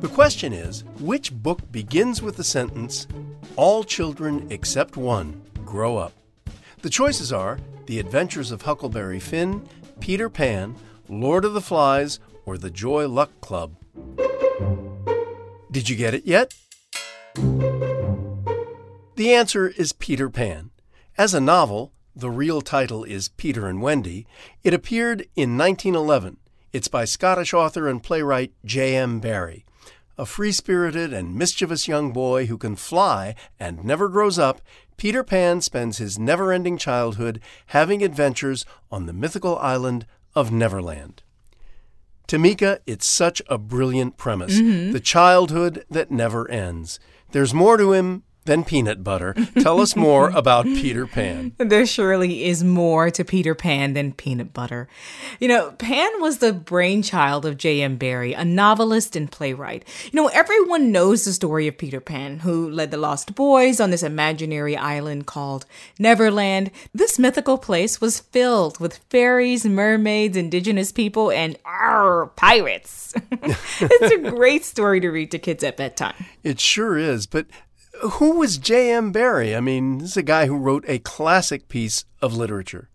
The question is which book begins with the sentence, All children except one grow up? The choices are The Adventures of Huckleberry Finn, Peter Pan, Lord of the Flies, or The Joy Luck Club. Did you get it yet? The answer is Peter Pan. As a novel, the real title is Peter and Wendy. It appeared in 1911. It's by Scottish author and playwright J.M. Barrie. A free spirited and mischievous young boy who can fly and never grows up, Peter Pan spends his never ending childhood having adventures on the mythical island of Neverland. Tamika, it's such a brilliant premise. Mm-hmm. The childhood that never ends. There's more to him than peanut butter. Tell us more about Peter Pan. There surely is more to Peter Pan than peanut butter. You know, Pan was the brainchild of J.M. Barrie, a novelist and playwright. You know, everyone knows the story of Peter Pan, who led the Lost Boys on this imaginary island called Neverland. This mythical place was filled with fairies, mermaids, indigenous people, and arr, pirates. it's a great story to read to kids at bedtime. It sure is, but who was J.M. Barrie? I mean, this is a guy who wrote a classic piece of literature.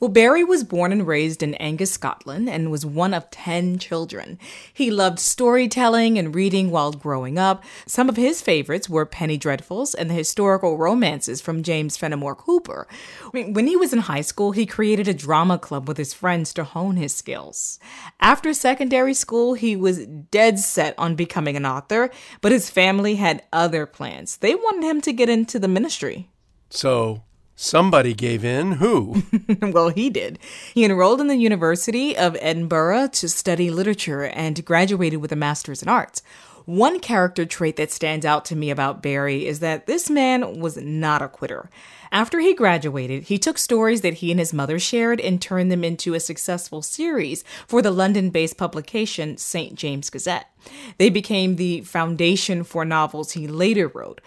Well, Barrie was born and raised in Angus, Scotland, and was one of 10 children. He loved storytelling and reading while growing up. Some of his favorites were Penny Dreadfuls and the historical romances from James Fenimore Cooper. When he was in high school, he created a drama club with his friends to hone his skills. After secondary school, he was dead set on becoming an author, but his family had other plans. They wanted him to get into the ministry. So, somebody gave in. Who? well, he did. He enrolled in the University of Edinburgh to study literature and graduated with a master's in arts. One character trait that stands out to me about Barrie is that this man was not a quitter. After he graduated, he took stories that he and his mother shared and turned them into a successful series for the London based publication St. James Gazette. They became the foundation for novels he later wrote.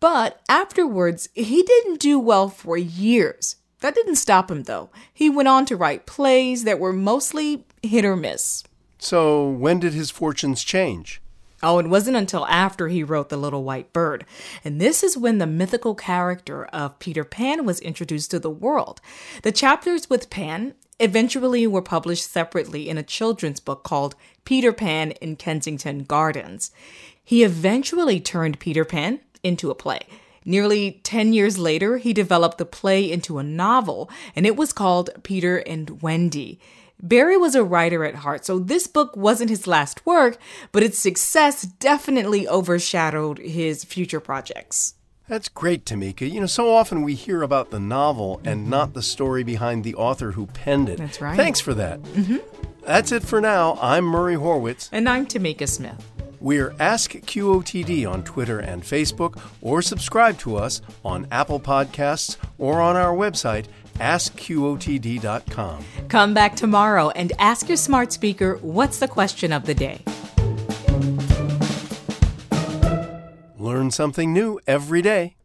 But afterwards, he didn't do well for years. That didn't stop him, though. He went on to write plays that were mostly hit or miss. So, when did his fortunes change? Oh, it wasn't until after he wrote The Little White Bird. And this is when the mythical character of Peter Pan was introduced to the world. The chapters with Pan eventually were published separately in a children's book called Peter Pan in Kensington Gardens. He eventually turned Peter Pan into a play. Nearly 10 years later, he developed the play into a novel, and it was called Peter and Wendy. Barrie was a writer at heart, so this book wasn't his last work, but its success definitely overshadowed his future projects. That's great, Tamika. You know, so often we hear about the novel and not the story behind the author who penned it. That's right. Thanks for that. Mm-hmm. That's it for now. I'm Murray Horwitz. And I'm Tamika Smith. We're Ask QOTD on Twitter and Facebook, or subscribe to us on Apple Podcasts or on our website, AskQOTD.com. Come back tomorrow and ask your smart speaker what's the question of the day. Learn something new every day.